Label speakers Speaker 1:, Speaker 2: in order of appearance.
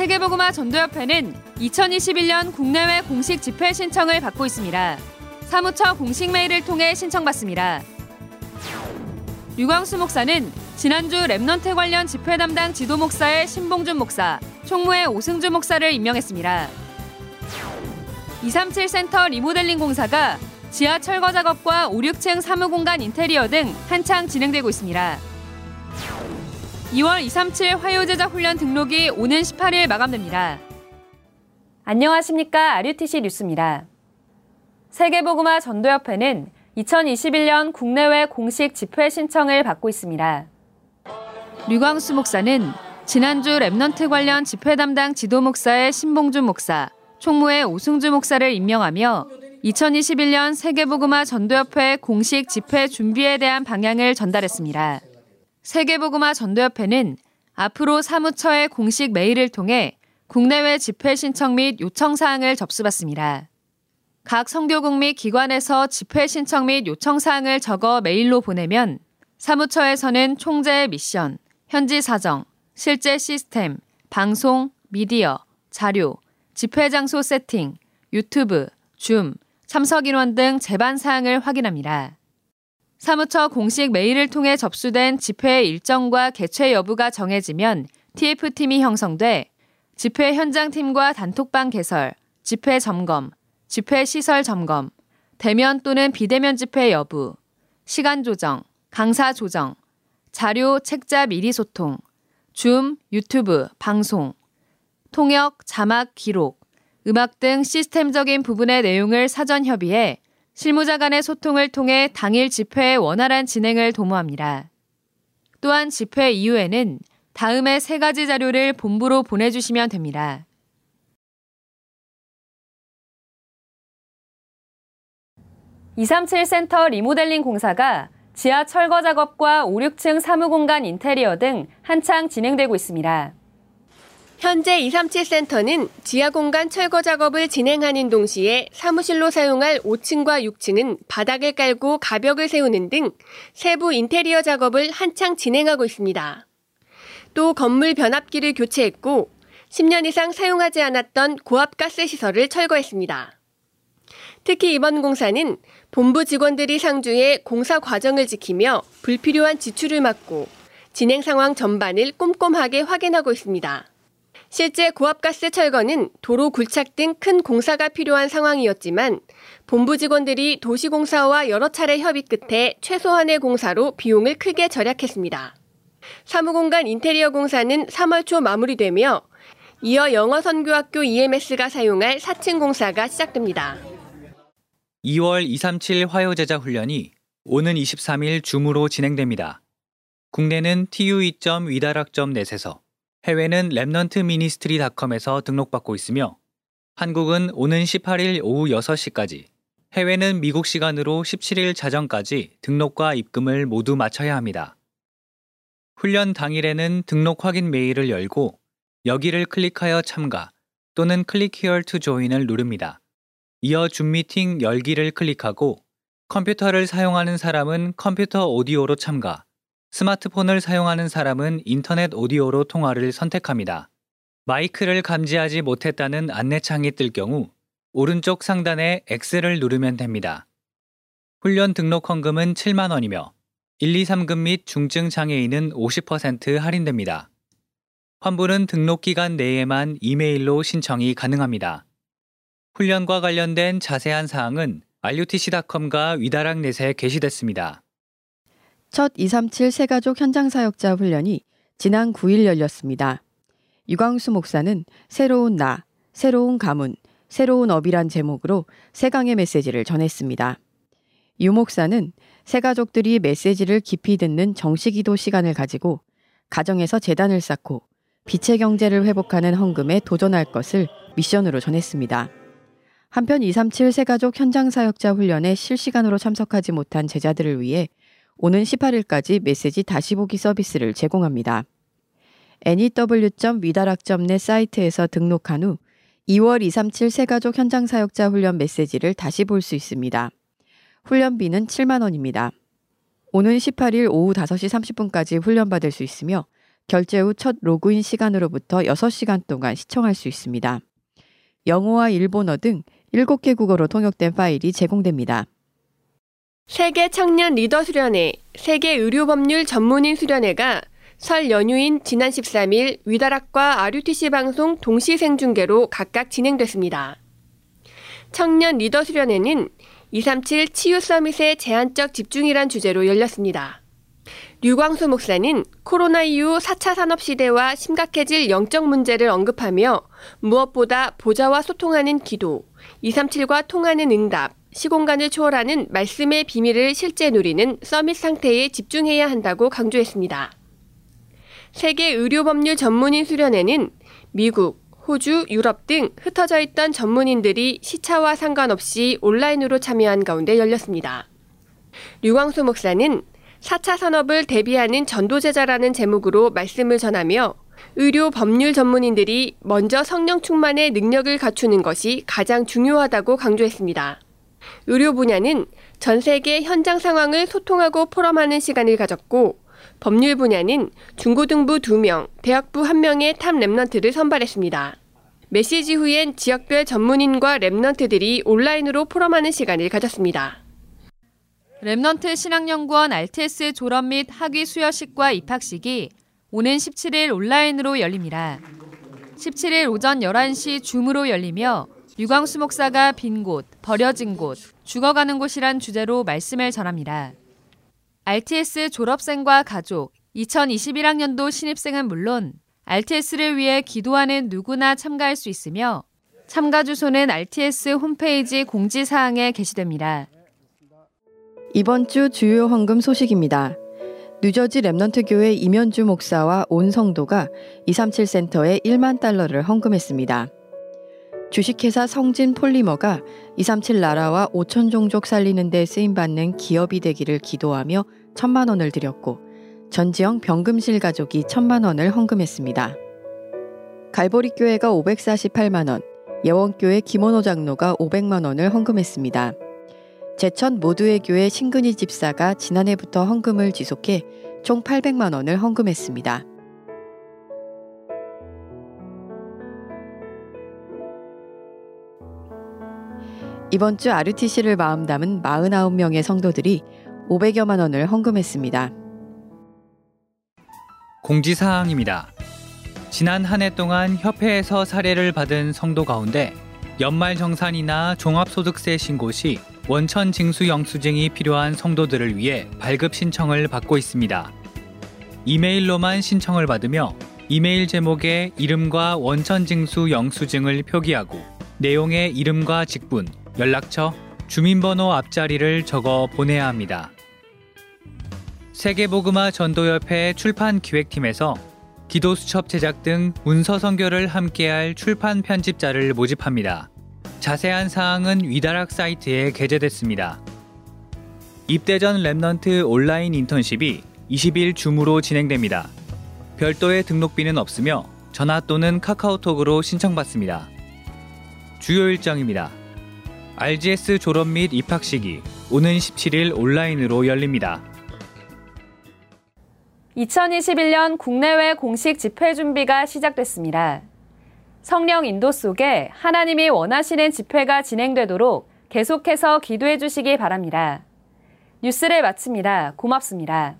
Speaker 1: 세계복음화 전도협회는 2021년 국내외 공식 집회 신청을 받고 있습니다. 사무처 공식 메일을 통해 신청받습니다. 류광수 목사는 지난주 Remnant 관련 집회 담당 지도 목사에 신봉준 목사, 총무에 오승주 목사를 임명했습니다. 237 센터 리모델링 공사가 지하 철거 작업과 5, 6층 사무공간 인테리어 등 한창 진행되고 있습니다. 2월 237 화요제자 훈련 등록이 오는 18일 마감됩니다. 안녕하십니까. RUTC 뉴스입니다. 세계복음화 전도협회는 2021년 국내외 공식 집회 신청을 받고 있습니다. 류광수 목사는 지난주 Remnant 관련 집회 담당 지도 목사에 신봉준 목사, 총무에 오승주 목사를 임명하며 2021년 세계복음화 전도협회 공식 집회 준비에 대한 방향을 전달했습니다. 세계보그마 전도협회는 앞으로 사무처의 공식 메일을 통해 국내외 집회 신청 및 요청 사항을 접수받습니다. 각 성교국 및 기관에서 집회 신청 및 요청 사항을 적어 메일로 보내면 사무처에서는 총재의 미션, 현지 사정, 실제 시스템, 방송, 미디어, 자료, 집회 장소 세팅, 유튜브, 줌, 참석 인원 등 제반 사항을 확인합니다. 사무처 공식 메일을 통해 접수된 집회 일정과 개최 여부가 정해지면 TF팀이 형성돼 집회 현장팀과 단톡방 개설, 집회 점검, 집회 시설 점검, 대면 또는 비대면 집회 여부, 시간 조정, 강사 조정, 자료 책자 미리 소통, 줌, 유튜브, 방송, 통역, 자막, 기록, 음악 등 시스템적인 부분의 내용을 사전 협의해 실무자 간의 소통을 통해 당일 집회의 원활한 진행을 도모합니다. 또한 집회 이후에는 다음의 세 가지 자료를 본부로 보내주시면 됩니다. (237) 센터 리모델링 공사가 지하 철거 작업과 5, 6층 사무공간 인테리어 등 한창 진행되고 있습니다.
Speaker 2: 현재 237센터는 지하 공간 철거 작업을 진행하는 동시에 사무실로 사용할 5층과 6층은 바닥을 깔고 가벽을 세우는 등 세부 인테리어 작업을 한창 진행하고 있습니다. 또 건물 변압기를 교체했고 10년 이상 사용하지 않았던 고압가스 시설을 철거했습니다. 특히 이번 공사는 본부 직원들이 상주해 공사 과정을 지키며 불필요한 지출을 막고 진행 상황 전반을 꼼꼼하게 확인하고 있습니다. 실제 고압가스 철거는 도로 굴착 등 큰 공사가 필요한 상황이었지만 본부 직원들이 도시공사와 여러 차례 협의 끝에 최소한의 공사로 비용을 크게 절약했습니다. 사무공간 인테리어 공사는 3월 초 마무리되며 이어 영어선교학교 EMS가 사용할 4층 공사가 시작됩니다.
Speaker 3: 2월 237 화요제작 훈련이 오는 23일 줌으로 진행됩니다. 국내는 tu2.위다락점 net에서 해외는 Remnant Ministry닷컴에서 등록받고 있으며 한국은 오는 18일 오후 6시까지, 해외는 미국 시간으로 17일 자정까지 등록과 입금을 모두 마쳐야 합니다. 훈련 당일에는 등록 확인 메일을 열고 여기를 클릭하여 참가 또는 click here to join을 누릅니다. 이어 줌 미팅 열기를 클릭하고 컴퓨터를 사용하는 사람은 컴퓨터 오디오로 참가, 스마트폰을 사용하는 사람은 인터넷 오디오로 통화를 선택합니다. 마이크를 감지하지 못했다는 안내창이 뜰 경우 오른쪽 상단에 X를 누르면 됩니다. 훈련 등록 헌금은 7만 원이며 1, 2, 3급 및 중증 장애인은 50% 할인됩니다. 환불은 등록 기간 내에만 이메일로 신청이 가능합니다. 훈련과 관련된 자세한 사항은 rutc.com과 위다락넷에 게시됐습니다.
Speaker 4: 첫 237 세가족 현장 사역자 훈련이 지난 9일 열렸습니다. 유광수 목사는 새로운 나, 새로운 가문, 새로운 업이란 제목으로 세강의 메시지를 전했습니다. 유 목사는 새가족들이 메시지를 깊이 듣는 정식기도 시간을 가지고 가정에서 재단을 쌓고 빛의 경제를 회복하는 헌금에 도전할 것을 미션으로 전했습니다. 한편 237 세가족 현장 사역자 훈련에 실시간으로 참석하지 못한 제자들을 위해 오는 18일까지 메시지 다시 보기 서비스를 제공합니다. new.위다락.net 사이트에서 등록한 후 2월 237 세가족 현장 사역자 훈련 메시지를 다시 볼 수 있습니다. 훈련비는 7만 원입니다. 오는 18일 오후 5시 30분까지 훈련받을 수 있으며 결제 후 첫 로그인 시간으로부터 6시간 동안 시청할 수 있습니다. 영어와 일본어 등 7개 국어로 통역된 파일이 제공됩니다.
Speaker 2: 세계 청년 리더 수련회, 세계 의료 법률 전문인 수련회가 설 연휴인 지난 13일 위다락과 RUTC 방송 동시 생중계로 각각 진행됐습니다. 청년 리더 수련회는 237 치유 서밋의 제한적 집중이란 주제로 열렸습니다. 류광수 목사는 코로나 이후 4차 산업 시대와 심각해질 영적 문제를 언급하며 무엇보다 보좌와 소통하는 기도, 237과 통하는 응답, 시공간을 초월하는 말씀의 비밀을 실제 누리는 서밋 상태에 집중해야 한다고 강조했습니다. 세계 의료법률 전문인 수련회는 미국, 호주, 유럽 등 흩어져 있던 전문인들이 시차와 상관없이 온라인으로 참여한 가운데 열렸습니다. 류광수 목사는 4차 산업을 대비하는 전도제자라는 제목으로 말씀을 전하며 의료 법률 전문인들이 먼저 성령 충만의 능력을 갖추는 것이 가장 중요하다고 강조했습니다. 의료 분야는 전 세계 현장 상황을 소통하고 포럼하는 시간을 가졌고 법률 분야는 중고등부 2명, 대학부 1명의 top Remnant를 선발했습니다. 메시지 후엔 지역별 전문인과 Remnant들이 온라인으로 포럼하는 시간을 가졌습니다.
Speaker 1: Remnant 신학연구원 RTS 졸업 및 학위 수여식과 입학식이 오는 17일 온라인으로 열립니다. 17일 오전 11시 줌으로 열리며 류광수 목사가 빈 곳, 버려진 곳, 죽어가는 곳이란 주제로 말씀을 전합니다. RTS 졸업생과 가족, 2021학년도 신입생은 물론 RTS를 위해 기도하는 누구나 참가할 수 있으며 참가 주소는 RTS 홈페이지 공지사항에 게시됩니다.
Speaker 4: 이번 주 주요 헌금 소식입니다. 뉴저지 Remnant 교회 이면주 목사와 온 성도가 237 센터에 1만 달러를 헌금했습니다. 주식회사 성진 폴리머가 237 나라와 5천 종족 살리는 데 쓰임받는 기업이 되기를 기도하며 천만 원을 드렸고 전지영 병금실 가족이 천만 원을 헌금했습니다. 갈보리 교회가 548만 원, 예원교회 김원호 장로가 500만 원을 헌금했습니다. 제천 모두의 교회 신근희 집사가 지난해부터 헌금을 지속해 총 800만 원을 헌금했습니다. 이번 주 RUTC를 마음 담은 49명의 성도들이 500여만 원을 헌금했습니다.
Speaker 3: 공지사항입니다. 지난 한 해 동안 협회에서 사례를 받은 성도 가운데 연말 정산이나 종합소득세 신고 시 원천 징수 영수증이 필요한 성도들을 위해 발급 신청을 받고 있습니다. 이메일로만 신청을 받으며 이메일 제목에 이름과 원천 징수 영수증을 표기하고 내용에 이름과 직분, 연락처, 주민번호 앞자리를 적어 보내야 합니다. 세계복음화 전도협회 출판 기획팀에서 기도 수첩 제작 등 문서 선교를 함께할 출판 편집자를 모집합니다. 자세한 사항은 위다락 사이트에 게재됐습니다. 입대 전 Remnant 온라인 인턴십이 20일 줌으로 진행됩니다. 별도의 등록비는 없으며 전화 또는 카카오톡으로 신청받습니다. 주요 일정입니다. RTS 졸업 및 입학식이 오는 17일 온라인으로 열립니다.
Speaker 1: 2021년 국내외 공식 집회 준비가 시작됐습니다. 성령 인도 속에 하나님이 원하시는 집회가 진행되도록 계속해서 기도해 주시기 바랍니다. 뉴스를 마칩니다. 고맙습니다.